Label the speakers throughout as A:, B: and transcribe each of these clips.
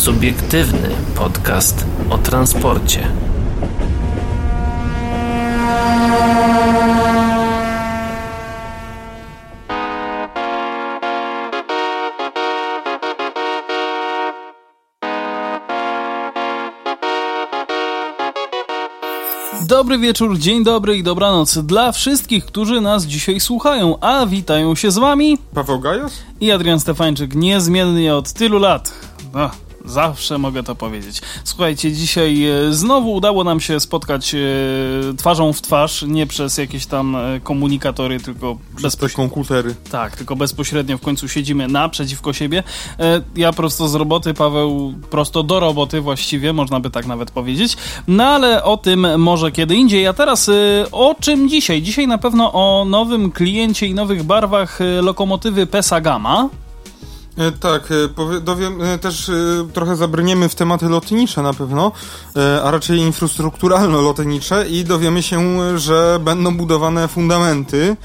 A: Subiektywny podcast o transporcie.
B: Dobry wieczór, dzień dobry i dobranoc dla wszystkich, którzy nas dzisiaj słuchają, a witają się z wami
C: Paweł Gajos?
B: i Adrian Stefańczyk, niezmiennie od tylu lat. No, Zawsze mogę to powiedzieć. Słuchajcie, dzisiaj e, znowu udało nam się spotkać e, twarzą w twarz, nie przez jakieś tam e, komunikatory, tylko
C: Przez te komputery.
B: Tak, tylko bezpośrednio w końcu siedzimy naprzeciwko siebie. Ja prosto z roboty, Paweł prosto do roboty właściwie, można by tak nawet powiedzieć. No ale o tym może kiedy indziej. A teraz o czym dzisiaj? Dzisiaj na pewno o nowym kliencie i nowych barwach lokomotywy Pesa Gama.
C: E, tak, e, dowiem, e, też trochę zabrniemy w tematy lotnicze na pewno, a raczej infrastrukturalno-lotnicze i dowiemy się, że będą budowane fundamenty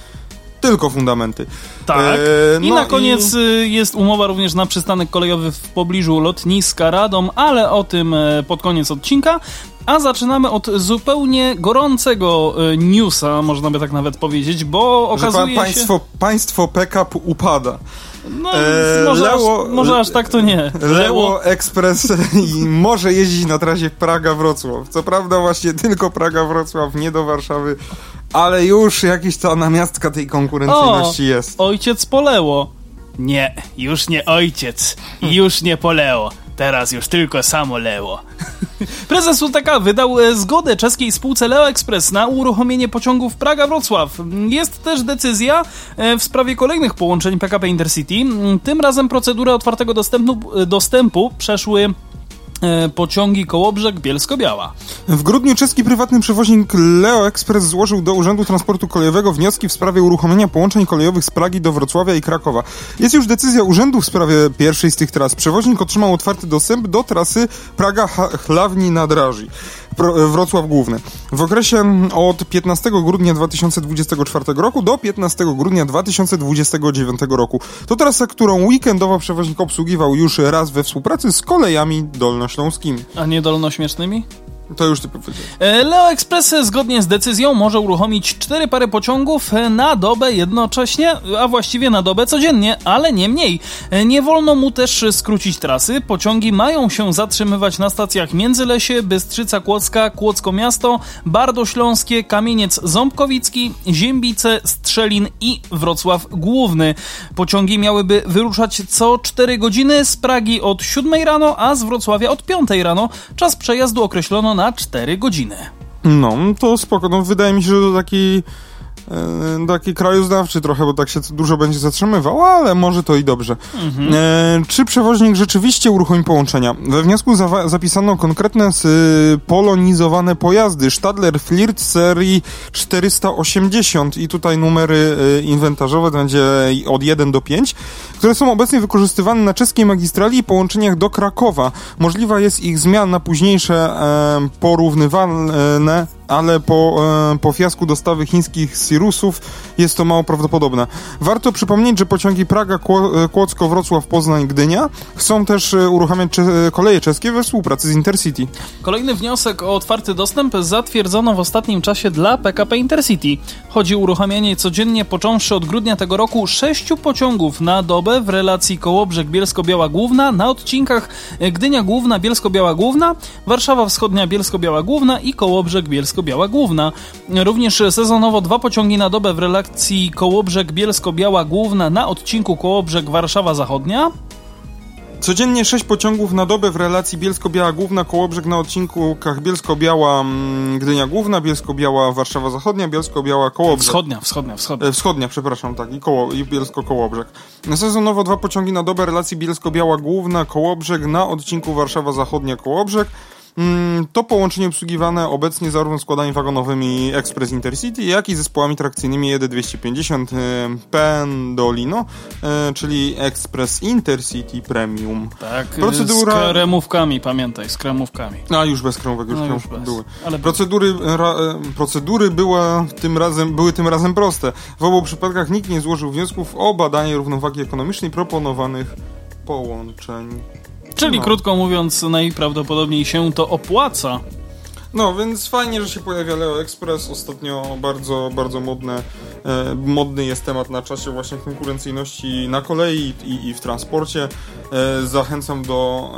C: tylko fundamenty.
B: Tak. E, no I na koniec i... jest umowa również na przystanek kolejowy w pobliżu lotniska Radom, ale o tym pod koniec odcinka. A zaczynamy od zupełnie gorącego newsa, można by tak nawet powiedzieć, bo okazuje
C: że państwo,
B: się...
C: Państwo PKP upada.
B: No, e, może, Leło, aż, może aż tak to nie.
C: Leło Express i może jeździć na trasie Praga-Wrocław. Co prawda właśnie tylko Praga-Wrocław, nie do Warszawy, ale już jakieś ta namiastka tej konkurencyjności
B: o,
C: jest.
B: Ojciec poleło. Nie, już nie ojciec. Już nie poleło. Teraz już tylko samo leło. Prezes UTK wydał e, zgodę czeskiej spółce Leo Express na uruchomienie pociągów Praga-Wrocław. Jest też decyzja e, w sprawie kolejnych połączeń PKP Intercity. Tym razem procedurę otwartego dostępu, e, dostępu przeszły pociągi Kołobrzeg Bielsko-Biała.
C: W grudniu czeski prywatny przewoźnik Leo Express złożył do Urzędu Transportu Kolejowego wnioski w sprawie uruchomienia połączeń kolejowych z Pragi do Wrocławia i Krakowa. Jest już decyzja urzędu w sprawie pierwszej z tych tras. Przewoźnik otrzymał otwarty dostęp do trasy Praga-Chlawni na Draży. Wrocław Główny. W okresie od 15 grudnia 2024 roku do 15 grudnia 2029 roku. To trasa, którą weekendowo przewoźnik obsługiwał już raz we współpracy z kolejami dolnośląskimi.
B: A nie dolnośmiesznymi?
C: To już ty.
B: E, Leo Express zgodnie z decyzją może uruchomić cztery pary pociągów na dobę jednocześnie, a właściwie na dobę codziennie, ale nie mniej. E, nie wolno mu też skrócić trasy. Pociągi mają się zatrzymywać na stacjach Międzylesie, Bystrzyca Kłodzka, Kłodzko Miasto, Bardo Śląskie, Kamieniec Ząbkowicki, Ziembice, Strzelin i Wrocław Główny. Pociągi miałyby wyruszać co 4 godziny z Pragi od 7 rano, a z Wrocławia od 5 rano. Czas przejazdu określono na 4 godziny.
C: No, to spoko. No, wydaje mi się, że to taki taki krajoznawczy trochę, bo tak się dużo będzie zatrzymywał, ale może to i dobrze. Mhm. E, czy przewoźnik rzeczywiście uruchomi połączenia? We wniosku za zapisano konkretne polonizowane pojazdy Stadler Flirt serii 480 i tutaj numery e, inwentarzowe to będzie od 1 do 5, które są obecnie wykorzystywane na czeskiej magistrali i połączeniach do Krakowa. Możliwa jest ich zmiana na późniejsze e, porównywalne ale po, e, po fiasku dostawy chińskich Sirusów jest to mało prawdopodobne. Warto przypomnieć, że pociągi Praga, e, Kłodzko, Wrocław, Poznań, Gdynia chcą też e, uruchamiać cze koleje czeskie we współpracy z Intercity.
B: Kolejny wniosek o otwarty dostęp zatwierdzono w ostatnim czasie dla PKP Intercity. Chodzi o uruchamianie codziennie, począwszy od grudnia tego roku, sześciu pociągów na dobę w relacji Kołobrzeg Bielsko-Biała Główna na odcinkach Gdynia Główna, Bielsko-Biała Główna, Warszawa Wschodnia, Bielsko-Biała Główna i Kołobrzeg Bielsko Bielsko-Biała Główna. Również sezonowo dwa pociągi na dobę w relacji Kołobrzeg Bielsko-Biała Główna na odcinku Kołobrzeg Warszawa Zachodnia.
C: Codziennie sześć pociągów na dobę w relacji Bielsko-Biała Główna, Kołobrzeg na odcinkach Bielsko-Biała mm, Gdynia Główna, Bielsko-Biała Warszawa Zachodnia, Bielsko-Biała Kołobrzeg.
B: Wschodnia, wschodnia, wschodnia.
C: E, wschodnia, przepraszam, tak, i, koło, i Bielsko-Kołobrzeg. Sezonowo dwa pociągi na dobę relacji Bielsko-Biała Główna, Kołobrzeg na odcinku Warszawa Zachodnia, Kołobrzeg. Mm, to połączenie obsługiwane obecnie zarówno składami wagonowymi Express Intercity, jak i zespołami trakcyjnymi ED 250 y, Pendolino, y, czyli Express Intercity Premium.
B: Tak, Procedura... z kremówkami, pamiętaj, z kremówkami.
C: A, już bez kremówek, już, no, już bez. były. Ale Procedury, ra, y, procedury była tym razem, były tym razem proste. W obu przypadkach nikt nie złożył wniosków o badanie równowagi ekonomicznej proponowanych połączeń.
B: Czyli
C: No.
B: krótko mówiąc, najprawdopodobniej się to opłaca.
C: No, więc fajnie, że się pojawia Leo Express. Ostatnio bardzo, bardzo modne, e, modny jest temat na czasie właśnie konkurencyjności na kolei i, i w transporcie. E, zachęcam do,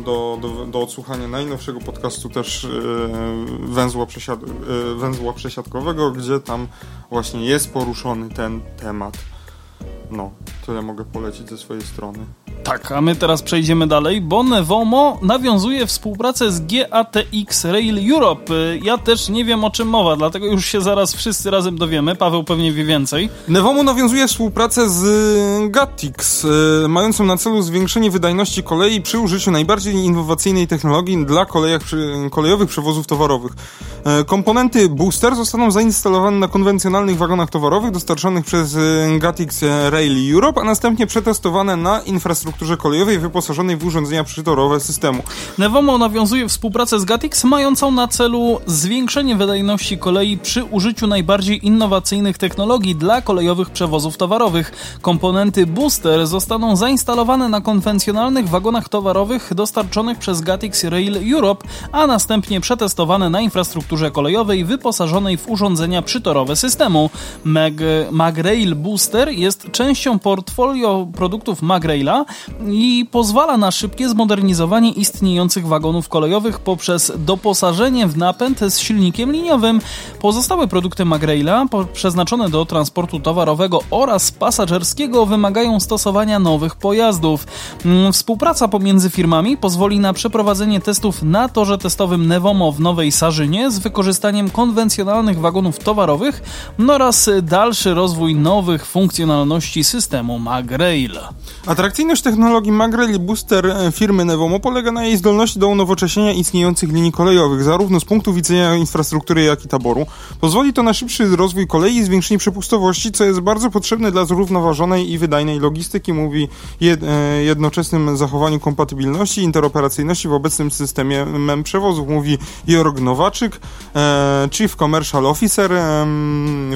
C: e, do, do, do odsłuchania najnowszego podcastu też e, węzła, przesiad, e, węzła przesiadkowego, gdzie tam właśnie jest poruszony ten temat. No, tyle mogę polecić ze swojej strony.
B: Tak, a my teraz przejdziemy dalej, bo Nevomo nawiązuje współpracę z GATX Rail Europe. Ja też nie wiem o czym mowa, dlatego już się zaraz wszyscy razem dowiemy. Paweł pewnie wie więcej.
C: Nevomo nawiązuje współpracę z Gatix, y, mającą na celu zwiększenie wydajności kolei przy użyciu najbardziej innowacyjnej technologii dla kolejowych przewozów towarowych. E, Komponenty booster zostaną zainstalowane na konwencjonalnych wagonach towarowych dostarczonych przez y, Gatix Rail Europe, a następnie przetestowane na infrastrukturze kolejowej wyposażonej w urządzenia przytorowe systemu.
B: Nevomo nawiązuje współpracę z Gatix mającą na celu zwiększenie wydajności kolei przy użyciu najbardziej innowacyjnych technologii dla kolejowych przewozów towarowych. Komponenty booster zostaną zainstalowane na konwencjonalnych wagonach towarowych dostarczonych przez Gatix Rail Europe, a następnie przetestowane na infrastrukturze kolejowej wyposażonej w urządzenia przytorowe systemu. Mag, MagRail Booster jest częścią portfolio produktów MagRaila i pozwala na szybkie zmodernizowanie istniejących wagonów kolejowych poprzez doposażenie w napęd z silnikiem liniowym. Pozostałe produkty MagRaila przeznaczone do transportu towarowego oraz pasażerskiego wymagają stosowania nowych pojazdów. Mm, Współpraca pomiędzy firmami pozwoli na przeprowadzenie testów na torze testowym Nevomo w Nowej Sarzynie z wykorzystaniem konwencjonalnych wagonów towarowych no oraz dalszy rozwój nowych funkcjonalności systemu MagRail.
C: Atrakcyjność technologii Magrel Booster e, firmy Nevomo polega na jej zdolności do unowocześnienia istniejących linii kolejowych, zarówno z punktu widzenia infrastruktury, jak i taboru. Pozwoli to na szybszy rozwój kolei i zwiększenie przepustowości, co jest bardzo potrzebne dla zrównoważonej i wydajnej logistyki, mówi jed, e, jednoczesnym zachowaniu kompatybilności i interoperacyjności w obecnym systemie MEM przewozów, mówi Jorg Nowaczyk, e, Chief Commercial Officer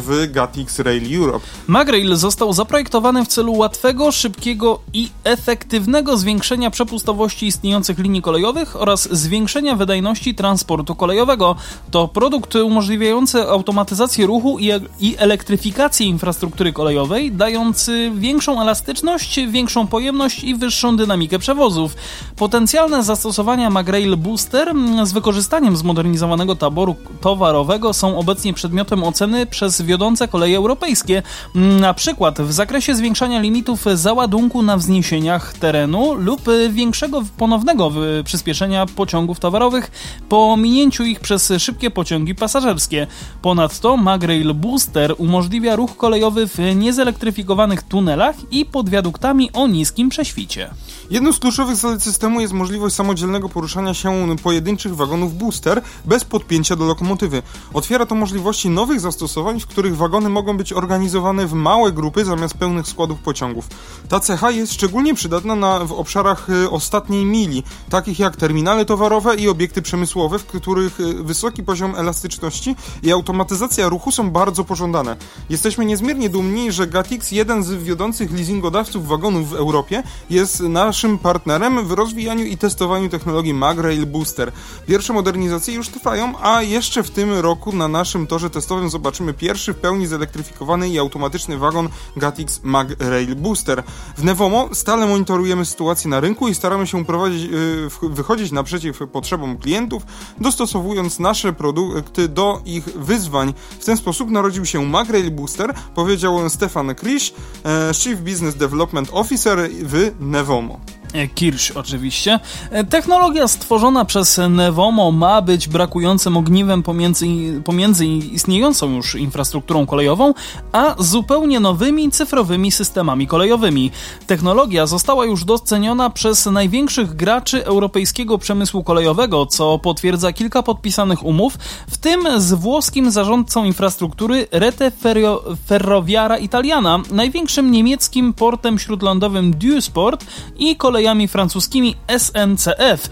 C: w Gatix Rail Europe.
B: MagRail został zaprojektowany w celu łatwego, szybkiego i efektywnego zwiększenia przepustowości istniejących linii kolejowych oraz zwiększenia wydajności transportu kolejowego. To produkt umożliwiający automatyzację ruchu i, i elektryfikację infrastruktury kolejowej, dający większą elastyczność, większą pojemność i wyższą dynamikę przewozów. Potencjalne zastosowania MagRail Booster mm, z wykorzystaniem zmodernizowanego taboru towarowego są obecnie przedmiotem oceny przez wiodące koleje europejskie, Mm, na przykład w zakresie zwiększania limitów załadunku na wzniesieniach terenu lub większego ponownego przyspieszenia pociągów towarowych po minięciu ich przez szybkie pociągi pasażerskie. Ponadto MagRail Booster umożliwia ruch kolejowy w niezelektryfikowanych tunelach i pod wiaduktami o niskim prześwicie.
C: Jedną z kluczowych zalet systemu jest możliwość samodzielnego poruszania się pojedynczych wagonów booster bez podpięcia do lokomotywy. Otwiera to możliwości nowych zastosowań, w których wagony mogą być organizowane w małe grupy zamiast pełnych składów pociągów. Ta cecha jest szczególnie przydatna na, w obszarach y, ostatniej mili, takich jak terminale towarowe i obiekty przemysłowe, w których y, wysoki poziom elastyczności i automatyzacja ruchu są bardzo pożądane. Jesteśmy niezmiernie dumni, że Gatix, jeden z wiodących leasingodawców wagonów w Europie, jest naszym partnerem w rozwijaniu i testowaniu technologii MagRail Booster. Pierwsze modernizacje już trwają, a jeszcze w tym roku na naszym torze testowym zobaczymy pierwszy w pełni zelektryfikowany i automatyczny wagon Gatix MagRail Booster. W Nevomo stale monitorujemy sytuację na rynku i staramy się prowadzić, w- wychodzić naprzeciw potrzebom klientów, dostosowując nasze produkty do ich wyzwań. W ten sposób narodził się MagRail Booster, powiedział Stefan Krisz, e, Chief Business Development Officer w Nevomo.
B: E, Kirsch oczywiście. E, Technologia stworzona przez Nevomo ma być brakującym ogniwem pomiędzy, pomiędzy istniejącą już infrastrukturą kolejową, a zupełnie nowymi cyfrowymi systemami kolejowymi. Technologia została już doceniona przez największych graczy europejskiego przemysłu kolejowego, co potwierdza kilka podpisanych umów, w tym z włoskim zarządcą infrastruktury Rete Ferro, Ferroviara Italiana, największym niemieckim portem śródlądowym Duesport i kolejami francuskimi SNCF.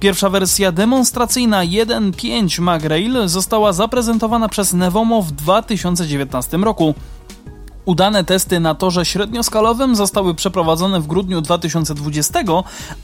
B: Pierwsza wersja demonstracyjna 1.5 MagRail została zaprezentowana przez Nevomo w 2019 roku. Udane testy na torze średnioskalowym zostały przeprowadzone w grudniu 2020,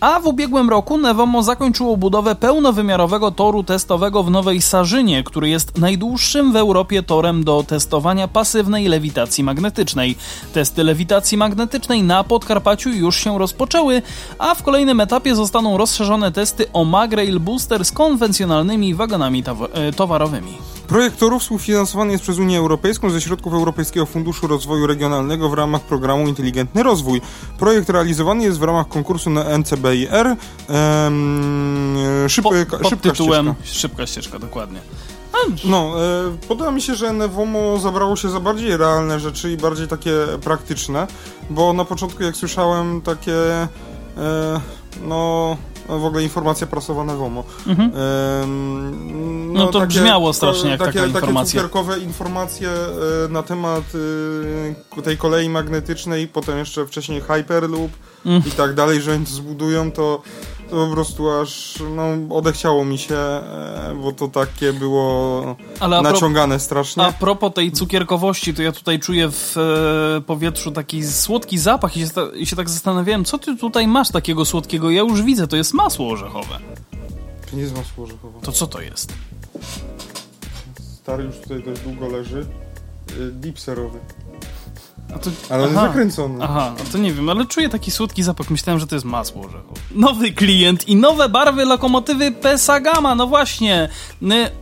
B: a w ubiegłym roku Nevomo zakończyło budowę pełnowymiarowego toru testowego w Nowej Sarzynie, który jest najdłuższym w Europie torem do testowania pasywnej lewitacji magnetycznej. Testy lewitacji magnetycznej na Podkarpaciu już się rozpoczęły, a w kolejnym etapie zostaną rozszerzone testy o Magrail Booster z konwencjonalnymi wagonami e, towarowymi.
C: Projekt toru współfinansowany jest przez Unię Europejską ze środków Europejskiego Funduszu Rozwoju Regionalnego w ramach programu Inteligentny Rozwój. Projekt realizowany jest w ramach konkursu na NCBIR. Ehm,
B: szybka, pod, pod szybka tytułem ścieżka. Szybka ścieżka, dokładnie.
C: No, e, podoba mi się, że Nevomo zabrało się za bardziej realne rzeczy i bardziej takie praktyczne, bo na początku jak słyszałem takie e, no w ogóle informacja prasowa Nevomo. Mhm.
B: no, no, to takie, brzmiało strasznie jak takie, taka informacja.
C: Takie informacje e, na temat e, tej kolei magnetycznej, potem jeszcze wcześniej Hyperloop mm. i tak dalej, że oni to zbudują, to to po prostu aż no, odechciało mi się, e, bo to takie było Ale naciągane pro, strasznie.
B: A propos tej cukierkowości, to ja tutaj czuję w e, powietrzu taki słodki zapach i się, i się, tak zastanawiałem, co ty tutaj masz takiego słodkiego? Ja już widzę, to jest masło orzechowe.
C: To nie jest masło orzechowe.
B: To co to jest?
C: Stary już tutaj dość długo leży. E, dip serowy. To, ale aha, zakręcony.
B: Aha, no to nie wiem, ale czuję taki słodki zapach. Myślałem, że to jest masło orzechowe. Nowy klient i nowe barwy lokomotywy PESA Gamma. No właśnie,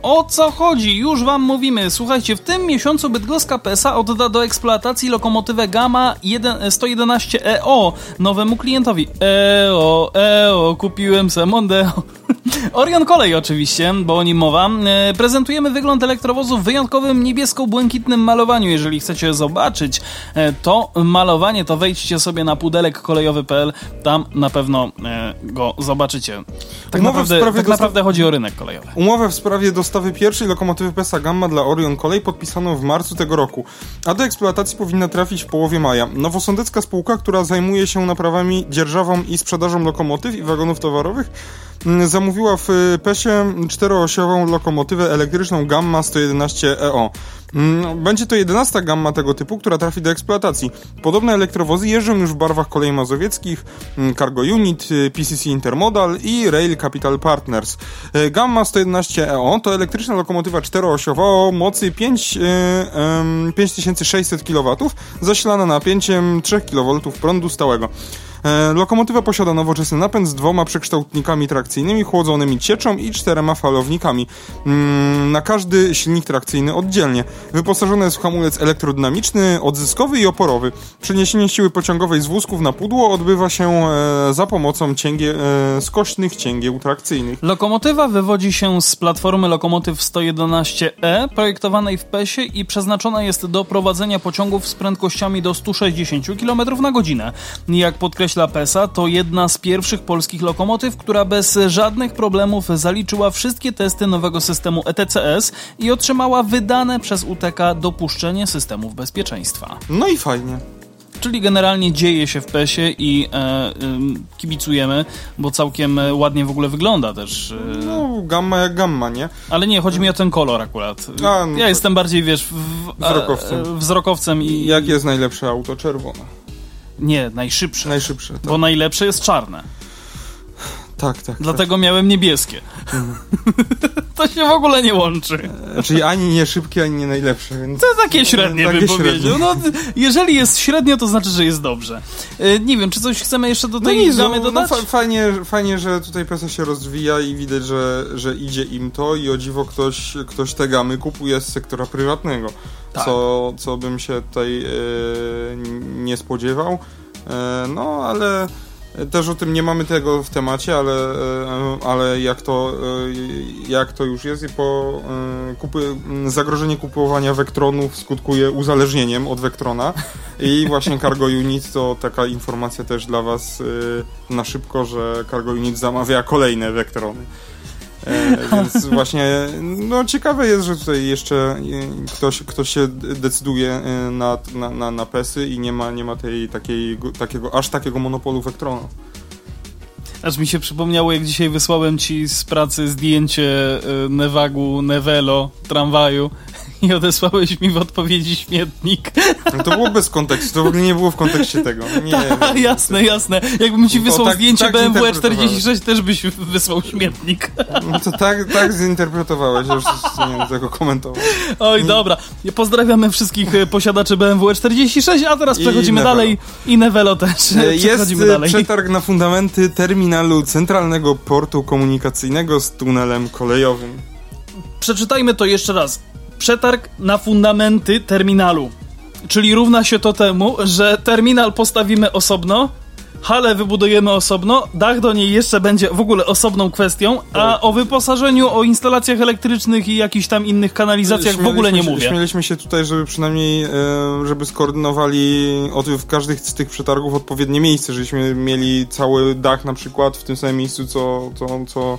B: o co chodzi? Już wam mówimy. Słuchajcie, w tym miesiącu bydgoska PESA odda do eksploatacji lokomotywę Gamma 111 EO nowemu klientowi. EO, EO, kupiłem se Mondeo. Orion Kolej oczywiście, bo o nim mowa. E, prezentujemy wygląd elektrowozu w wyjątkowym niebiesko-błękitnym malowaniu. Jeżeli chcecie zobaczyć e, to malowanie, to wejdźcie sobie na pudelekkolejowy.pl, tam na pewno e, go zobaczycie. Tak, naprawdę, tak naprawdę, chodzi o rynek kolejowy.
C: Umowę w sprawie dostawy pierwszej lokomotywy PESA Gamma dla Orion Kolej podpisano w marcu tego roku, a do eksploatacji powinna trafić w połowie maja. Nowosądecka spółka, która zajmuje się naprawami, dzierżawą i sprzedażą lokomotyw i wagonów towarowych, zamówiła w PESie czteroosiową lokomotywę elektryczną Gamma 111 EO. Mm, będzie to 11 gamma tego typu, która trafi do eksploatacji. Podobne elektrowozy jeżdżą już w barwach kolei mazowieckich, mm, Cargo Unit, y, PCC Intermodal i Rail Capital Partners. Y, gamma 111 EO to elektryczna lokomotywa czteroosiowa o mocy 5, 5600 kW, zasilana napięciem 3 kV prądu stałego. E, lokomotywa posiada nowoczesny napęd z dwoma przekształtnikami trakcyjnymi, chłodzonymi cieczą i czterema falownikami. Mm, na każdy silnik trakcyjny oddzielnie. Wyposażony jest w hamulec elektrodynamiczny, odzyskowy i oporowy. Przeniesienie siły pociągowej z wózków na pudło odbywa się e, za pomocą cięgie, e, skośnych cięgieł trakcyjnych.
B: Lokomotywa wywodzi się z platformy lokomotyw 111E, projektowanej w PESie i przeznaczona jest do prowadzenia pociągów z prędkościami do 160 km na godzinę. Jak podkreśla podkreśla PESA, to jedna z pierwszych polskich lokomotyw, która bez żadnych problemów zaliczyła wszystkie testy nowego systemu ETCS i otrzymała wydane przez UTK dopuszczenie systemów bezpieczeństwa.
C: No i fajnie.
B: Czyli generalnie dzieje się w PESie i e, e, kibicujemy, bo całkiem ładnie w ogóle wygląda też.
C: E... No, gamma jak gamma, nie?
B: Ale nie, chodzi mi o ten kolor akurat. A, no ja jestem bardziej, wiesz, w, wzrokowcem. wzrokowcem i...
C: Jakie jest najlepsze auto? Czerwone.
B: Nie, najszybsze.
C: Najszybsze, tak.
B: Bo najlepsze jest czarne.
C: Tak, tak.
B: Dlatego tak. miałem niebieskie. Mhm. to się w ogóle nie łączy.
C: E, czyli ani nie szybkie, ani nie najlepsze. Więc...
B: To takie średnie takie bym średnie. powiedział. No, jeżeli jest średnio, to znaczy, że jest dobrze. E, nie wiem, czy coś chcemy jeszcze do tej no gamy no, dodać?
C: No, fajnie, fajnie, że tutaj PESA się rozwija i widać, że, że idzie im to i o dziwo ktoś, ktoś te gamy kupuje z sektora prywatnego. Tak. Co, co bym się tutaj e, nie spodziewał. E, no, ale też o tym nie mamy tego w temacie, ale, e, ale jak, to, e, jak to już jest, po e, kupy, zagrożenie kupowania wektronów skutkuje uzależnieniem od wektrona i właśnie Cargo Unit to taka informacja też dla Was na szybko, że Cargo Unit zamawia kolejne wektrony. E, więc właśnie, no ciekawe jest, że tutaj jeszcze e, ktoś, ktoś się decyduje e, na, na, na, na PESy i nie ma, nie ma tej, takiej, takiego, aż takiego monopolu Vectrona.
B: Aż mi się przypomniało, jak dzisiaj wysłałem ci z pracy zdjęcie Nevagu, Nevelo, tramwaju i odesłałeś mi w odpowiedzi śmietnik.
C: No to było bez kontekstu, to w ogóle nie było w kontekście tego. Nie,
B: Ta,
C: nie,
B: jasne, jasne. Jakbym ci wysłał
C: tak-
B: zdjęcie
C: tak
B: BMW
C: zinterpretowałem.
B: 46, też byś wysłał śmietnik.
C: No to tak, tak zinterpretowałeś, że już nie wiem tego komentować.
B: Oj, dobra. Pozdrawiamy wszystkich e, posiadaczy BMW 46, a teraz
C: I
B: przechodzimy
C: Nevelo.
B: dalej. I Nevelo też.
C: E, Jest e,
B: dalej.
C: przetarg na fundamenty terminalu Centralnego Portu Komunikacyjnego z tunelem kolejowym.
B: Przeczytajmy to jeszcze raz. Przetarg na fundamenty terminalu. Czyli równa się to temu, że terminal postawimy osobno, halę wybudujemy osobno, dach do niej jeszcze będzie w ogóle osobną kwestią, a
C: Tak.
B: o wyposażeniu, o instalacjach elektrycznych i jakichś tam innych kanalizacjach w ogóle nie
C: Śmieliśmy się-
B: mówię.
C: Śmieliśmy się tutaj, żeby przynajmniej, e, żeby skoordynowali od, w każdym z tych przetargów odpowiednie miejsce, żebyśmy mieli cały dach na przykład w tym samym miejscu, co, co, co,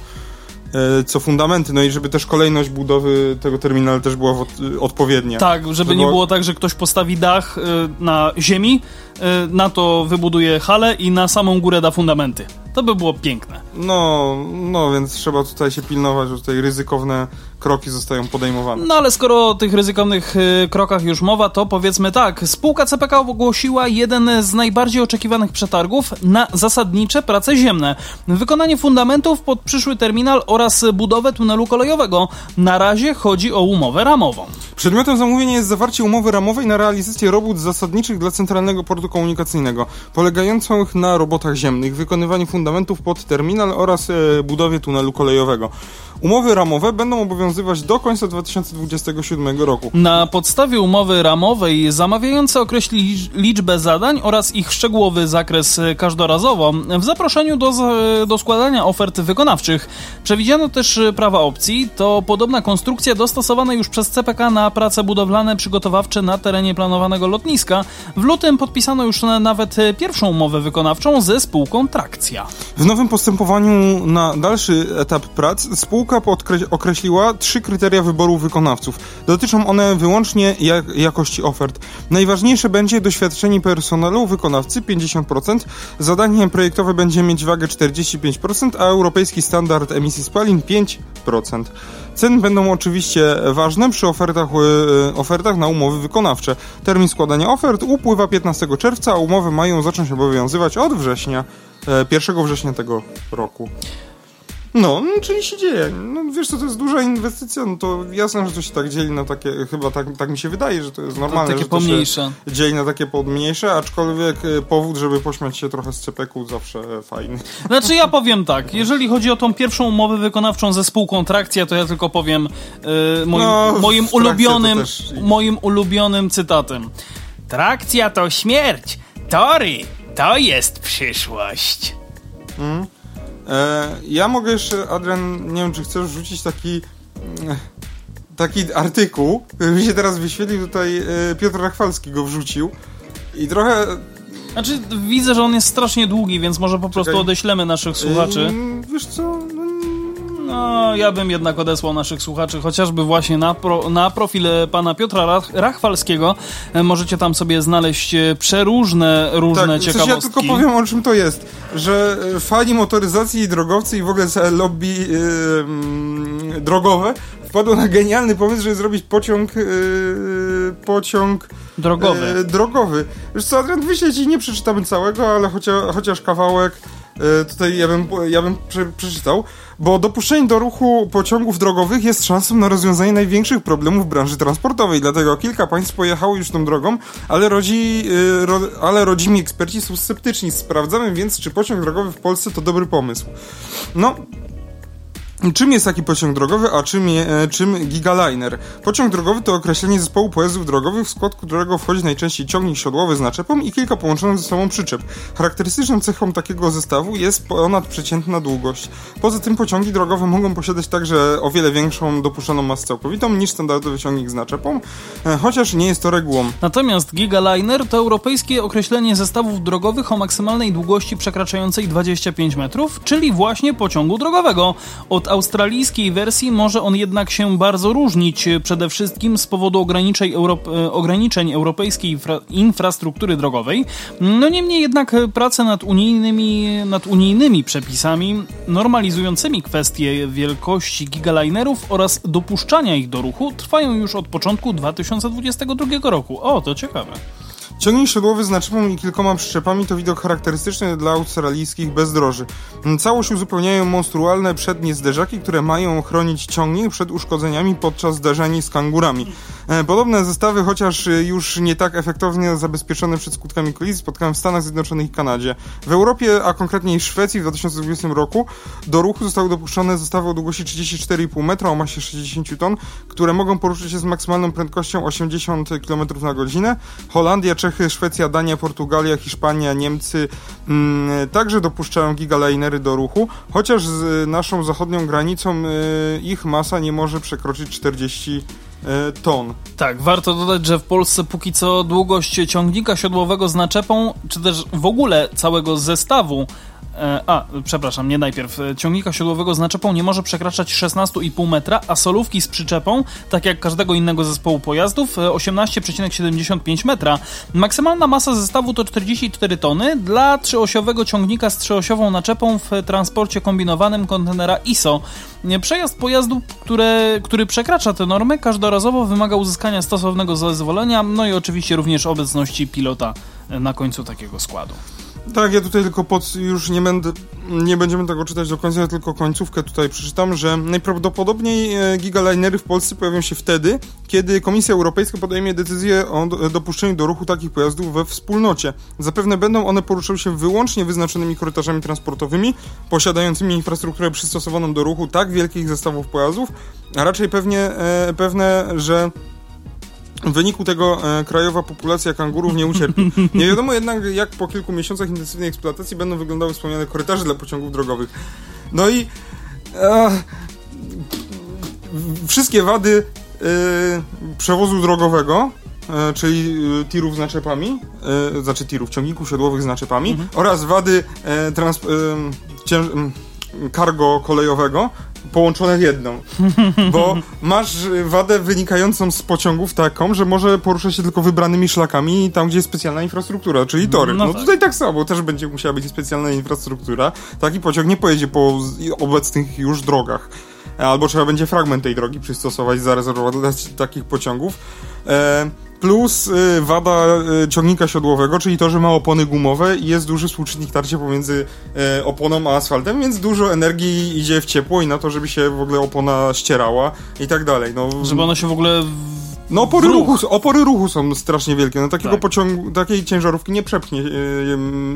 C: co fundamenty, no i żeby też kolejność budowy tego terminalu też była odpowiednia.
B: Tak, żeby
C: Żeby-
B: nie było tak, że ktoś postawi dach y, na ziemi, y, na to wybuduje halę i na samą górę da fundamenty. To by było piękne.
C: No, no, więc trzeba tutaj się pilnować, że tutaj ryzykowne kroki zostają podejmowane.
B: No ale skoro o tych ryzykownych y, krokach już mowa, to powiedzmy tak. Spółka CPK ogłosiła jeden z najbardziej oczekiwanych przetargów na zasadnicze prace ziemne. Wykonanie fundamentów pod przyszły terminal oraz budowę tunelu kolejowego. Na razie chodzi o umowę ramową.
C: Przedmiotem zamówienia jest zawarcie umowy ramowej na realizację robót zasadniczych dla Centralnego Portu Komunikacyjnego, polegających na robotach ziemnych, wykonywaniu fundamentów pod terminal oraz e, budowie tunelu kolejowego. Umowy ramowe będą obowiązywać do końca 2027 roku.
B: Na podstawie umowy ramowej zamawiający określi lic- liczbę zadań oraz ich szczegółowy zakres każdorazowo w zaproszeniu do, do składania ofert wykonawczych. Przewidziano też prawa opcji. To podobna konstrukcja dostosowana już przez CPK na prace budowlane przygotowawcze na terenie planowanego lotniska. W lutym podpisano już na- nawet pierwszą umowę wykonawczą ze spółką Trakcja.
C: W nowym postępowaniu na dalszy etap prac spółka podkre- określiła trzy kryteria wyboru wykonawców. Dotyczą one wyłącznie jak- jakości ofert. Najważniejsze będzie doświadczenie personelu wykonawcy 50%, zadanie projektowe będzie mieć wagę 45%, a europejski standard emisji spalin 5%. Ceny będą oczywiście ważne przy ofertach, e, ofertach na umowy wykonawcze. Termin składania ofert upływa 15 czerwca, a umowy mają zacząć obowiązywać od września, e, 1 września tego roku. No, no, czyli się dzieje. No, wiesz co, to jest duża inwestycja, no to jasne, że to się tak dzieli na takie, chyba tak, tak mi się wydaje, że to jest normalne,
B: takie
C: że to
B: pomniejsze.
C: się dzieli na takie pomniejsze, aczkolwiek e, powód, żeby pośmiać się trochę z cepeku zawsze fajny.
B: Znaczy ja powiem tak, jeżeli chodzi o tą pierwszą umowę wykonawczą ze spółką Trakcja, to ja tylko powiem yy, moim,
C: No,
B: moim ulubionym
C: to też-
B: moim ulubionym cytatem. Trakcja to śmierć, tory to jest przyszłość.
C: E, ja mogę jeszcze, Adrian, nie wiem, czy chcesz wrzucić taki mm, taki artykuł, który mi się teraz wyświetlił, tutaj e, Piotr Rachwalski go wrzucił i trochę...
B: Znaczy widzę, że on jest strasznie długi, więc może po prostu
C: Czekaj.
B: odeślemy naszych słuchaczy.
C: Wiesz co, no,
B: ja bym jednak odesłał naszych słuchaczy, chociażby właśnie na, pro, na profil pana Piotra Rach, Rachwalskiego. E, Możecie tam sobie znaleźć e, przeróżne różne
C: tak,
B: ciekawostki.
C: ja tylko powiem o czym to jest, że e, fani motoryzacji i drogowcy i w ogóle lobby mm, drogowe wpadło na genialny pomysł, żeby zrobić pociąg e, pociąg
B: Drogowy.
C: E, drogowy. Wiesz co, Adrian, wyślę ci, nie przeczytamy całego, ale chociaż, chociaż kawałek tutaj ja bym, ja bym prze, przeczytał, bo dopuszczenie do ruchu pociągów drogowych jest szansą na rozwiązanie największych problemów branży transportowej, dlatego kilka państw pojechało już tą drogą, ale, rodzi, e, ro, ale rodzimi eksperci są sceptyczni. Sprawdzamy więc, czy pociąg drogowy w Polsce to dobry pomysł. No, Czym jest taki pociąg drogowy, a czym, je, e, czym gigaliner? Pociąg drogowy to określenie zespołu pojazdów drogowych, w skład którego wchodzi najczęściej ciągnik siodłowy z naczepą i kilka połączonych ze sobą przyczep. Charakterystyczną cechą takiego zestawu jest ponadprzeciętna długość. Poza tym pociągi drogowe mogą posiadać także o wiele większą dopuszczoną masę całkowitą niż standardowy ciągnik z naczepą, e, chociaż nie jest to regułą.
B: Natomiast Gigaliner to europejskie określenie zestawów drogowych o maksymalnej długości przekraczającej 25 metrów, czyli właśnie pociągu drogowego. Od australijskiej wersji może on jednak się bardzo różnić, przede wszystkim z powodu ograniczeń, Europ ograniczeń europejskiej infra infrastruktury drogowej. No niemniej jednak prace nad unijnymi, nad unijnymi przepisami normalizującymi kwestie wielkości gigalinerów oraz dopuszczania ich do ruchu trwają już od początku 2022 roku. O, to ciekawe.
C: Ciągnik siodłowy z naczepą i kilkoma przyczepami to widok charakterystyczny dla australijskich bezdroży. Całość uzupełniają monstrualne przednie zderzaki, które mają chronić ciągnik przed uszkodzeniami podczas zdarzeń z kangurami. E, podobne zestawy, chociaż już nie tak efektownie zabezpieczone przed skutkami kolizji, spotkałem w Stanach Zjednoczonych i Kanadzie. W Europie, a konkretniej w Szwecji w 2020 roku do ruchu zostały dopuszczone zestawy o długości 34,5 metra o masie 60 ton, które mogą poruszać się z maksymalną prędkością 80 km na godzinę. Holandia, Czechy, Czechy, Szwecja, Dania, Portugalia, Hiszpania, Niemcy mm, także dopuszczają gigalinery do ruchu, chociaż z naszą zachodnią granicą y, ich masa nie może przekroczyć 40 y, ton.
B: Tak, warto dodać, że w Polsce póki co długość ciągnika siodłowego z naczepą, czy też w ogóle całego zestawu a, przepraszam, nie najpierw. E, ciągnika siodłowego z naczepą nie może przekraczać 16,5 metra, a solówki z przyczepą, tak jak każdego innego zespołu pojazdów, 18,75 e, metra. Maksymalna masa zestawu to 44 tony. Dla trzyosiowego ciągnika z trzyosiową naczepą w transporcie kombinowanym kontenera ISO. Przejazd pojazdu, które, który przekracza te normy, każdorazowo wymaga uzyskania stosownego zezwolenia, no i oczywiście również obecności pilota na końcu takiego składu.
C: Tak, ja tutaj tylko pod, już nie będę, nie będziemy tego czytać do końca, ja tylko końcówkę tutaj przeczytam, że najprawdopodobniej e, gigalinery w Polsce pojawią się wtedy, kiedy Komisja Europejska podejmie decyzję o dopuszczeniu do ruchu takich pojazdów we wspólnocie. Zapewne będą one poruszały się wyłącznie wyznaczonymi korytarzami transportowymi, posiadającymi infrastrukturę przystosowaną do ruchu tak wielkich zestawów pojazdów, a raczej pewnie, e, pewne, że w wyniku tego e, krajowa populacja kangurów nie ucierpi. Nie wiadomo jednak, jak po kilku miesiącach intensywnej eksploatacji będą wyglądały wspomniane korytarze dla pociągów drogowych. No i e, wszystkie wady e, przewozu drogowego, e, czyli e, tirów z naczepami, e, znaczy tirów, ciągników siodłowych z naczepami mhm. oraz wady trans, cargo kolejowego połączone w jedną. Bo masz wadę wynikającą z pociągów taką, że może poruszać się tylko wybranymi szlakami tam, gdzie jest specjalna infrastruktura, czyli tory. No, no tak. tutaj tak samo, też będzie musiała być specjalna infrastruktura. Taki pociąg nie pojedzie po obecnych już drogach. Albo trzeba będzie fragment tej drogi przystosować, zarezerwować dla takich pociągów. E Plus y, wada y, ciągnika siodłowego, czyli to, że ma opony gumowe i jest duży współczynnik tarcia pomiędzy y, oponą a asfaltem, więc dużo energii idzie w ciepło i na to, żeby się w ogóle opona ścierała i tak dalej. No,
B: żeby ona się w ogóle
C: no opory ruchu, opory ruchu są strasznie wielkie. No takiego tak. pociągu, takiej ciężarówki nie, przepchnie,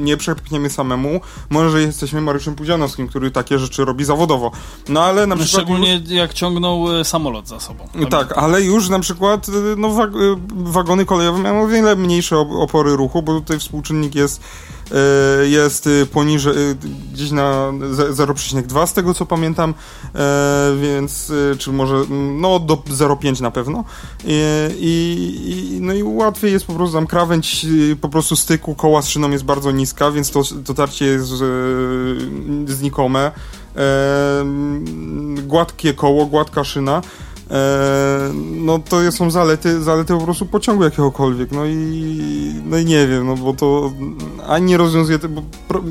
C: nie przepchniemy samemu. Może jesteśmy Mariuszem Pudzianowskim, który takie rzeczy robi zawodowo. No ale na no,
B: przykład... Szczególnie już... jak ciągnął samolot za sobą.
C: Tak, ale już na przykład no, wag wagony kolejowe mają o wiele mniejsze opory ruchu, bo tutaj współczynnik jest E, jest y, poniżej, y, gdzieś na 0,2 z tego co pamiętam, e, więc, y, czy może, no do 0,5 na pewno. I, no i łatwiej jest po prostu tam krawędź po prostu styku koła z szyną jest bardzo niska, więc to, to tarcie jest znikome. E, gładkie koło, gładka szyna. E, no to są zalety, zalety po prostu pociągu jakiegokolwiek, no i, no i nie wiem, no bo to ani nie rozwiązuje, bo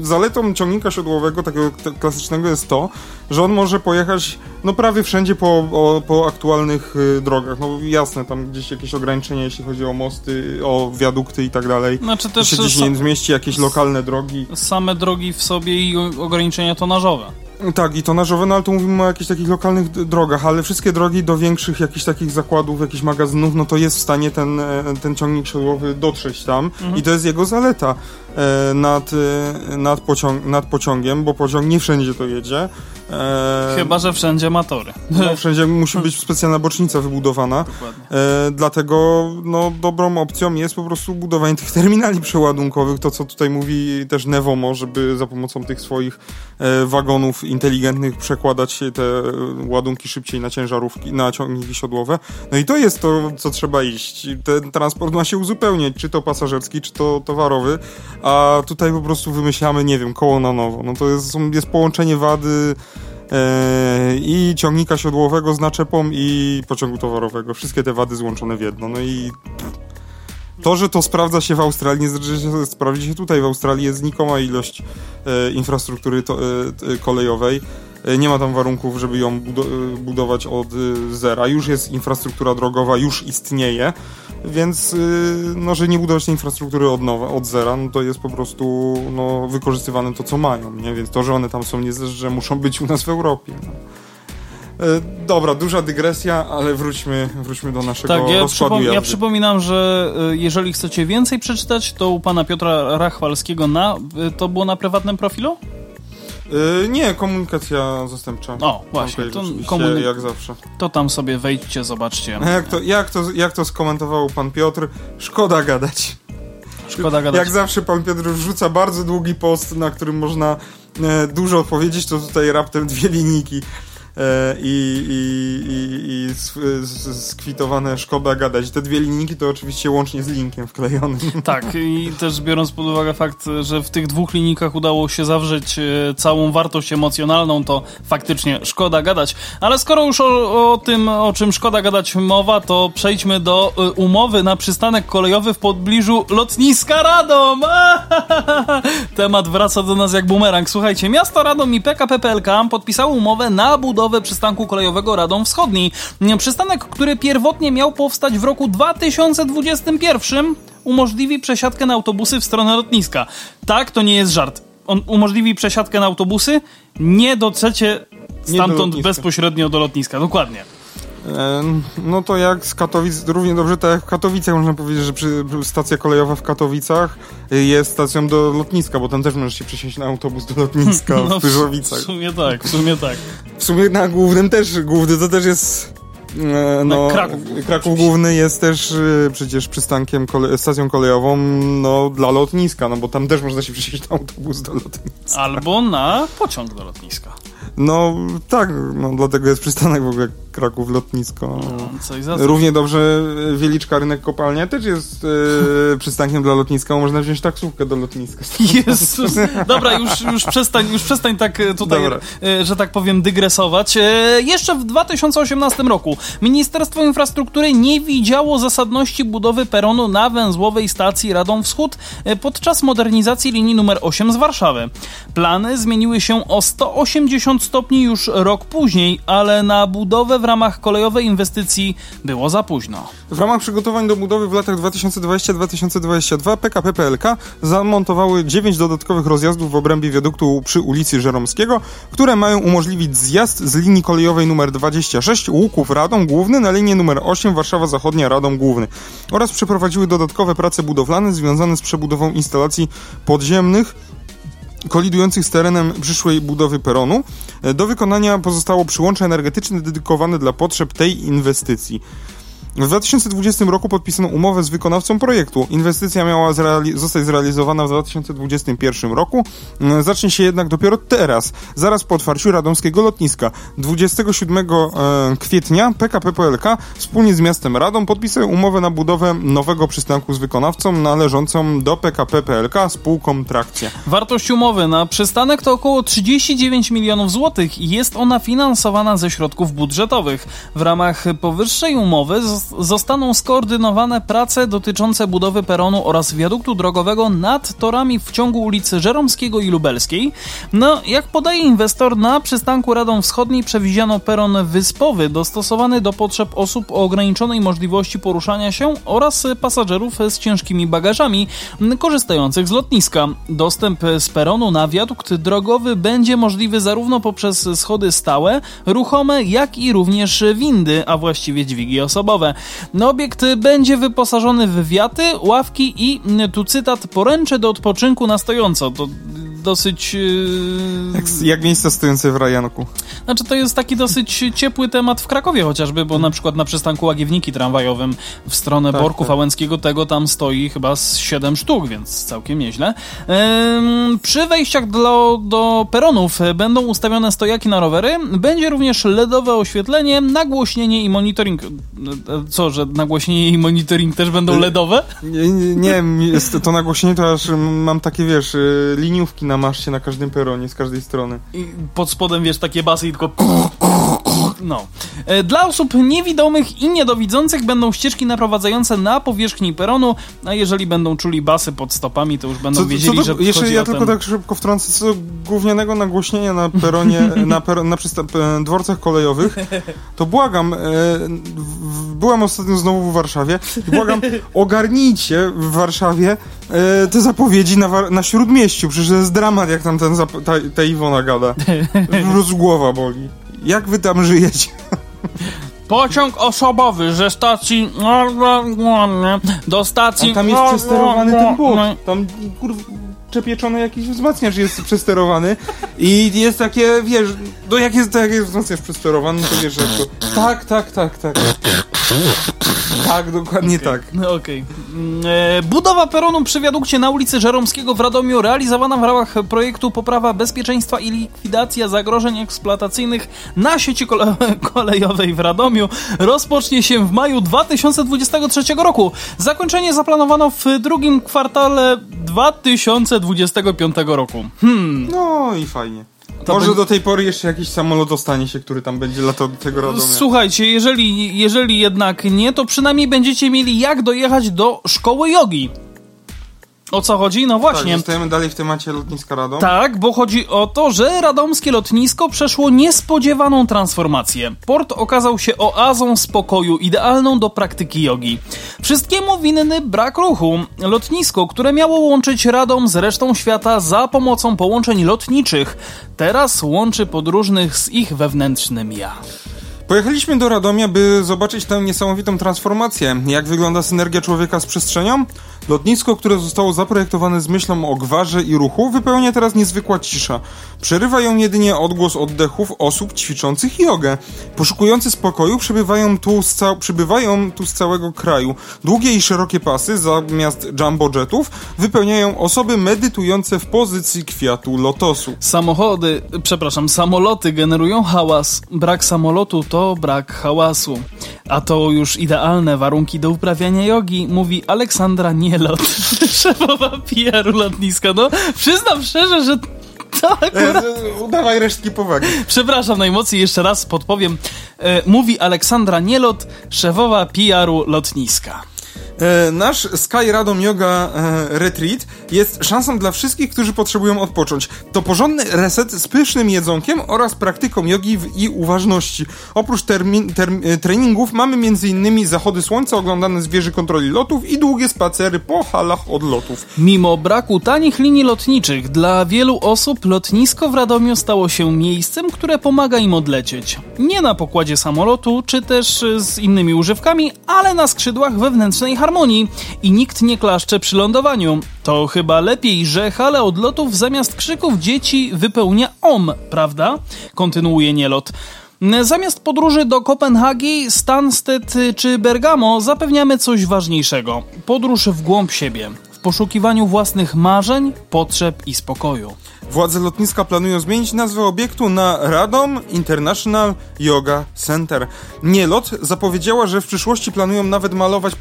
C: zaletą ciągnika siodłowego, takiego klasycznego jest to, że on może pojechać no prawie wszędzie po, o, po aktualnych y, drogach, no jasne, tam gdzieś jakieś ograniczenia, jeśli chodzi o mosty, o wiadukty i tak dalej, znaczy też się gdzieś nie zmieści, jakieś lokalne drogi.
B: Same drogi w sobie i ograniczenia tonażowe.
C: Tak, i tonażowe, no ale tu mówimy o jakichś takich lokalnych drogach, ale wszystkie drogi do większych jakichś takich zakładów, jakichś magazynów, no to jest w stanie ten, e, ten ciągnik siodłowy dotrzeć tam mhm. i to jest jego zaleta nad, e, nad, pociąg, nad pociągiem, bo pociąg nie wszędzie to jedzie.
B: E, Chyba, że wszędzie ma tory.
C: No, wszędzie musi być specjalna bocznica wybudowana. E, dlatego no, dobrą opcją jest po prostu budowanie tych terminali przeładunkowych, to co tutaj mówi też Nevomo, żeby za pomocą tych swoich e, wagonów inteligentnych przekładać te ładunki szybciej na ciężarówki, na ciągniki siodłowe. No i to jest to, co trzeba iść. Ten transport ma się uzupełniać, czy to pasażerski, czy to towarowy, a tutaj po prostu wymyślamy, nie wiem, koło na nowo. No to jest, jest połączenie wady e, i ciągnika siodłowego z naczepą i pociągu towarowego. Wszystkie te wady złączone w jedno. No i to, że to sprawdza się w Australii, nie znaczy, że sprawdzi się tutaj. W Australii jest znikoma ilość e, infrastruktury to, e, kolejowej. E, nie ma tam warunków, żeby ją budo- budować od zera. Już jest infrastruktura drogowa, już istnieje, więc no, że nie budować tej infrastruktury od nowa, od zera, no to jest po prostu no, wykorzystywane to, co mają, nie? Więc to, że one tam są, nie znaczy, że muszą być u nas w Europie. No. E, dobra, duża dygresja, ale wróćmy, wróćmy do naszego tak, ja rozkładu
B: przypom- Ja przypominam, że e, jeżeli chcecie więcej przeczytać, to u pana Piotra Rachwalskiego na, e, to było na prywatnym profilu?
C: Yy, nie, komunikacja zastępcza.
B: O, właśnie.
C: To, komunik- jak zawsze.
B: To tam sobie wejdźcie, zobaczcie.
C: A jak to, jak, to, jak to skomentował pan Piotr? Szkoda gadać.
B: Szkoda gadać.
C: Jak zawsze pan Piotr wrzuca bardzo długi post, na którym można e, dużo odpowiedzieć, to tutaj raptem dwie linijki. E, i, i, i, skwitowane szkoda gadać. Te dwie linijki to oczywiście łącznie z linkiem wklejonym.
B: Tak, i też biorąc pod uwagę fakt, że w tych dwóch linijkach udało się zawrzeć e, całą wartość emocjonalną, to faktycznie szkoda gadać. Ale skoro już o, o tym, o czym szkoda gadać mowa, to przejdźmy do e, umowy na przystanek kolejowy w pobliżu lotniska Radom. Temat wraca do nas jak bumerang. Słuchajcie, miasto Radom i PKP PLK podpisały umowę na budowę budowę przystanku kolejowego Radom Wschodni. Przystanek, który pierwotnie miał powstać w roku 2021, umożliwi przesiadkę na autobusy w stronę lotniska. Tak, to nie jest żart. On umożliwi przesiadkę na autobusy, nie dotrzecie stamtąd do bezpośrednio do lotniska. Dokładnie.
C: No to jak z Katowic, równie dobrze tak jak w Katowicach można powiedzieć, że przy, stacja kolejowa w Katowicach jest stacją do lotniska, bo tam też możesz się przesiąść na autobus do lotniska no, w Pyrzowicach.
B: W sumie tak, w sumie tak.
C: W sumie na głównym też, główny to też jest e, no,
B: Kraków.
C: Kraków Główny jest też e, przecież przystankiem, kole stacją kolejową no, dla lotniska, no bo tam też można się przesiąść na autobus do lotniska.
B: Albo na pociąg do lotniska.
C: No tak, no, dlatego jest przystanek w ogóle Kraków lotnisko.
B: No,
C: Równie dobrze e, Wieliczka Rynek Kopalnia też jest e, przystankiem dla lotniska, można wziąć taksówkę do lotniska.
B: Jezus. Dobra, już, już, przestań, już przestań tak e, tutaj, e, że tak powiem, dygresować. E, jeszcze w 2018 roku Ministerstwo Infrastruktury nie widziało zasadności budowy peronu na węzłowej stacji Radom Wschód podczas modernizacji linii numer 8 z Warszawy. Plany zmieniły się o 180 stopni już rok później, ale na budowę w ramach kolejowej inwestycji było za późno.
C: W ramach przygotowań do budowy w latach 2020-2022 PKP PLK zamontowały 9 dodatkowych rozjazdów w obrębie wiaduktu przy ulicy Żeromskiego, które mają umożliwić zjazd z linii kolejowej nr 26 Łuków Radom Główny na linię nr 8 Warszawa Zachodnia Radom Główny oraz przeprowadziły dodatkowe prace budowlane związane z przebudową instalacji podziemnych kolidujących z terenem przyszłej budowy peronu. Do wykonania pozostało przyłącze energetyczne dedykowane dla potrzeb tej inwestycji. W 2020 roku podpisano umowę z wykonawcą projektu. Inwestycja miała zreali zostać zrealizowana w 2021 roku. Mm, zacznie się jednak dopiero teraz, zaraz po otwarciu radomskiego lotniska. 27 e, kwietnia PKP PLK wspólnie z miastem Radom podpisają umowę na budowę nowego przystanku z wykonawcą należącą do PKP PLK spółką Trakcja.
B: Wartość umowy na przystanek to około 39 milionów złotych i jest ona finansowana ze środków budżetowych. W ramach powyższej umowy zostaną skoordynowane prace dotyczące budowy peronu oraz wiaduktu drogowego nad torami w ciągu ulicy Żeromskiego i Lubelskiej. No, jak podaje inwestor, na przystanku Radom Wschodniej przewidziano peron wyspowy dostosowany do potrzeb osób o ograniczonej możliwości poruszania się oraz pasażerów z ciężkimi bagażami korzystających z lotniska. Dostęp z peronu na wiadukt drogowy będzie możliwy zarówno poprzez schody stałe, ruchome, jak i również windy, a właściwie dźwigi osobowe. No, obiekt będzie wyposażony w wiaty, ławki i, tu cytat, poręcze do odpoczynku na stojąco. To dosyć... Yy...
C: Jak, jak miejsce stojące w Rajanku.
B: Znaczy to jest taki dosyć ciepły temat w Krakowie chociażby, bo na przykład na przystanku Łagiewniki tramwajowym w stronę tak, Borku tak. Fałęckiego tego tam stoi chyba z 7 sztuk, więc całkiem nieźle. Ym, przy wejściach do, do peronów będą ustawione stojaki na rowery, będzie również LEDowe oświetlenie, nagłośnienie i monitoring. Co, że nagłośnienie i monitoring też będą LEDowe?
C: Nie, nie, nie to nagłośnienie to aż mam takie, wiesz, liniówki na na maszcie na każdym peronie, z każdej strony.
B: I pod spodem, wiesz, takie basy i tylko... No. E, Dla osób niewidomych i niedowidzących będą ścieżki naprowadzające na powierzchni peronu, a jeżeli będą czuli basy pod stopami, to już będą wiedzieli,
C: do,
B: że
C: Jeszcze ja tylko
B: ten...
C: tak szybko wtrącę, co do gównianego nagłośnienia na peronie, na, per, na przysta- e, dworcach kolejowych, to błagam, e, w, byłem ostatnio znowu w Warszawie i błagam, ogarnijcie w Warszawie e, te zapowiedzi na, na Śródmieściu, przecież to jest dramat, jak tam ten ta, ta Iwona gada. Po prostu głowa boli. Jak wy tam żyjecie?
B: Pociąg osobowy ze stacji do stacji...
C: A tam jest przesterowany ten błot. Tam kurwa czepieczony jakiś wzmacniacz jest przesterowany i jest takie, wiesz, no jak jest, jak jest wzmacniacz przesterowany, to wiesz, że to... Tak, tak, tak, tak. Tak, dokładnie tak.
B: No okej. Mm, e, Budowa peronu przy wiadukcie na ulicy Żeromskiego w Radomiu realizowana w ramach projektu Poprawa Bezpieczeństwa i Likwidacja Zagrożeń Eksploatacyjnych na sieci kole kolejowej w Radomiu rozpocznie się w maju 2023 roku. Zakończenie zaplanowano w drugim kwartale 2025 roku. Hmm.
C: No i fajnie.
B: To
C: Może
B: będzie-
C: do tej pory jeszcze jakiś samolot dostanie się, który tam będzie latał do tego Radomia.
B: Słuchajcie, jeżeli, jeżeli jednak nie, to przynajmniej będziecie mieli jak dojechać do szkoły jogi. O co chodzi? No
C: tak,
B: właśnie.
C: zostajemy dalej w temacie lotniska Radom.
B: Tak, bo chodzi o to, że radomskie lotnisko przeszło niespodziewaną transformację. Port okazał się oazą spokoju, idealną do praktyki jogi. Wszystkiemu winny brak ruchu. Lotnisko, które miało łączyć Radom z resztą świata za pomocą połączeń lotniczych, teraz łączy podróżnych z ich wewnętrznym ja.
C: Pojechaliśmy do Radomia, by zobaczyć tę niesamowitą transformację. Jak wygląda synergia człowieka z przestrzenią? Lotnisko, które zostało zaprojektowane z myślą o gwarze i ruchu, wypełnia teraz niezwykła cisza. Przerywa ją jedynie odgłos oddechów osób ćwiczących jogę. Poszukujący spokoju przybywają tu z, przybywają tu z całego kraju. Długie i szerokie pasy, zamiast jumbo jetów, wypełniają osoby medytujące w pozycji kwiatu lotosu.
B: Samochody, przepraszam, samoloty generują hałas. Brak samolotu to brak hałasu. A to już idealne warunki do uprawiania jogi, mówi Aleksandra Nielot, szefowa PR-u lotniska. No, przyznam szczerze, że to akurat...
C: E, udawaj resztki powagi.
B: Przepraszam najmocniej, jeszcze raz podpowiem. E, mówi Aleksandra Nielot, szefowa PR-u lotniska.
C: E, nasz Sky Radom Yoga e, Retreat jest szansą dla wszystkich, którzy potrzebują odpocząć. To porządny reset z pysznym jedzonkiem oraz praktyką jogi i uważności. Oprócz termin, term, e, treningów mamy m.in. zachody słońca oglądane z wieży kontroli lotów i długie spacery po halach odlotów.
B: Mimo braku tanich linii lotniczych, dla wielu osób lotnisko w Radomiu stało się miejscem, które pomaga im odlecieć. Nie na pokładzie samolotu, czy też z innymi używkami, ale na skrzydłach wewnętrznej harmonii i nikt nie klaszcze przy lądowaniu. To chyba lepiej, że hale odlotów zamiast krzyków dzieci wypełnia OM, prawda? Kontynuuje Nielot. Zamiast podróży do Kopenhagi, Stansted czy Bergamo zapewniamy coś ważniejszego. Podróż w głąb siebie, poszukiwaniu własnych marzeń, potrzeb i spokoju.
C: Władze lotniska planują zmienić nazwę obiektu na Radom International Yoga Center. Nielot zapowiedziała, że w przyszłości planują nawet malować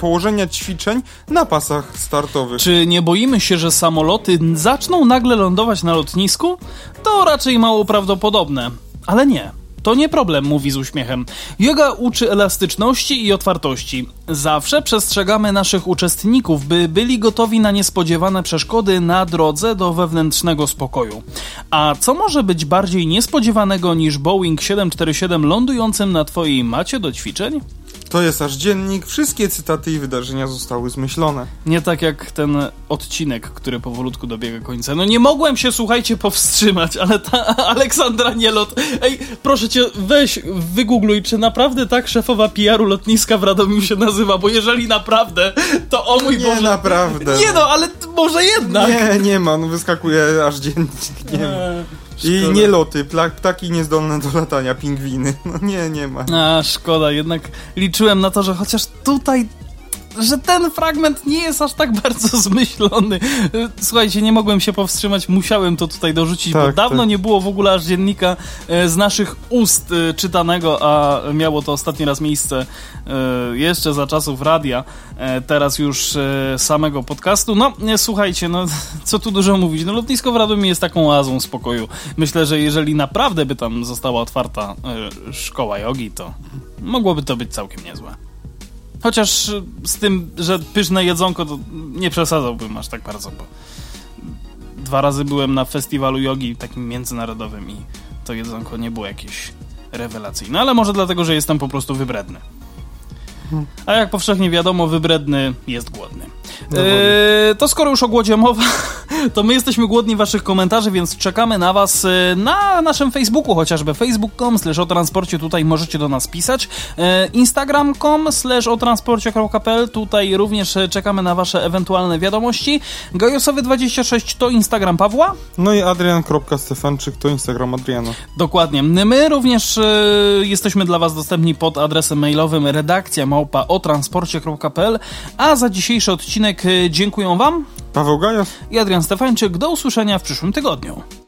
C: położenia ćwiczeń na pasach startowych.
B: Czy nie boimy się, że samoloty zaczną nagle lądować na lotnisku? To raczej mało prawdopodobne. Ale nie. To nie problem, mówi z uśmiechem. Yoga uczy elastyczności i otwartości. Zawsze przestrzegamy naszych uczestników, by byli gotowi na niespodziewane przeszkody na drodze do wewnętrznego spokoju. A co może być bardziej niespodziewanego niż Boeing 747 lądującym na twojej macie do ćwiczeń?
C: To jest aż dziennik, wszystkie cytaty i wydarzenia zostały zmyślone.
B: Nie tak jak ten odcinek, który powolutku dobiega końca. No nie mogłem się, słuchajcie, powstrzymać, ale ta Aleksandra Nielot... Ej, proszę cię, weź, wygoogluj, czy naprawdę tak szefowa PR-u lotniska w Radomiu się nazywa, bo jeżeli naprawdę, to o mój
C: Nie,
B: Boże...
C: naprawdę.
B: Nie no, ale t- może jednak.
C: Nie, nie ma, no wyskakuje aż dziennik, nie ma. I nie loty, ptaki niezdolne do latania, pingwiny. No nie, nie ma.
B: A, szkoda, jednak liczyłem na to, że chociaż tutaj że ten fragment nie jest aż tak bardzo zmyślony. Słuchajcie, nie mogłem się powstrzymać, musiałem to tutaj dorzucić,
C: Tak,
B: bo dawno
C: tak.
B: nie było w ogóle aż dziennika e, z naszych ust e, czytanego, a miało to ostatni raz miejsce jeszcze za czasów radia, teraz już samego podcastu. No, słuchajcie, no co tu dużo mówić, no lotnisko w Radomiu jest taką oazą spokoju. Myślę, że jeżeli naprawdę by tam została otwarta szkoła jogi, to mogłoby to być całkiem niezłe. Chociaż z tym, że pyszne jedzonko, to nie przesadzałbym aż tak bardzo, bo dwa razy byłem na festiwalu jogi takim międzynarodowym i to jedzonko nie było jakieś rewelacyjne, ale może dlatego, że jestem po prostu wybredny. A jak powszechnie wiadomo, wybredny jest głodny. Eee, to skoro już o głodzie mowa, to my jesteśmy głodni waszych komentarzy, więc czekamy na was e, na naszym Facebooku, chociażby facebook.com slash o transporcie, tutaj możecie do nas pisać. E, Instagram.com slash o transporcie.pl, tutaj również czekamy na wasze ewentualne wiadomości. Gajosowy26 to Instagram Pawła.
C: No i adrian.stefanczyk to Instagram Adriana.
B: Dokładnie. My również e, jesteśmy dla Was dostępni pod adresem mailowym redakcja małpa a za dzisiejszy odcinek e, dziękuję Wam
C: Paweł Gajas.
B: i Adrian Stefańczyk. Do usłyszenia w przyszłym tygodniu.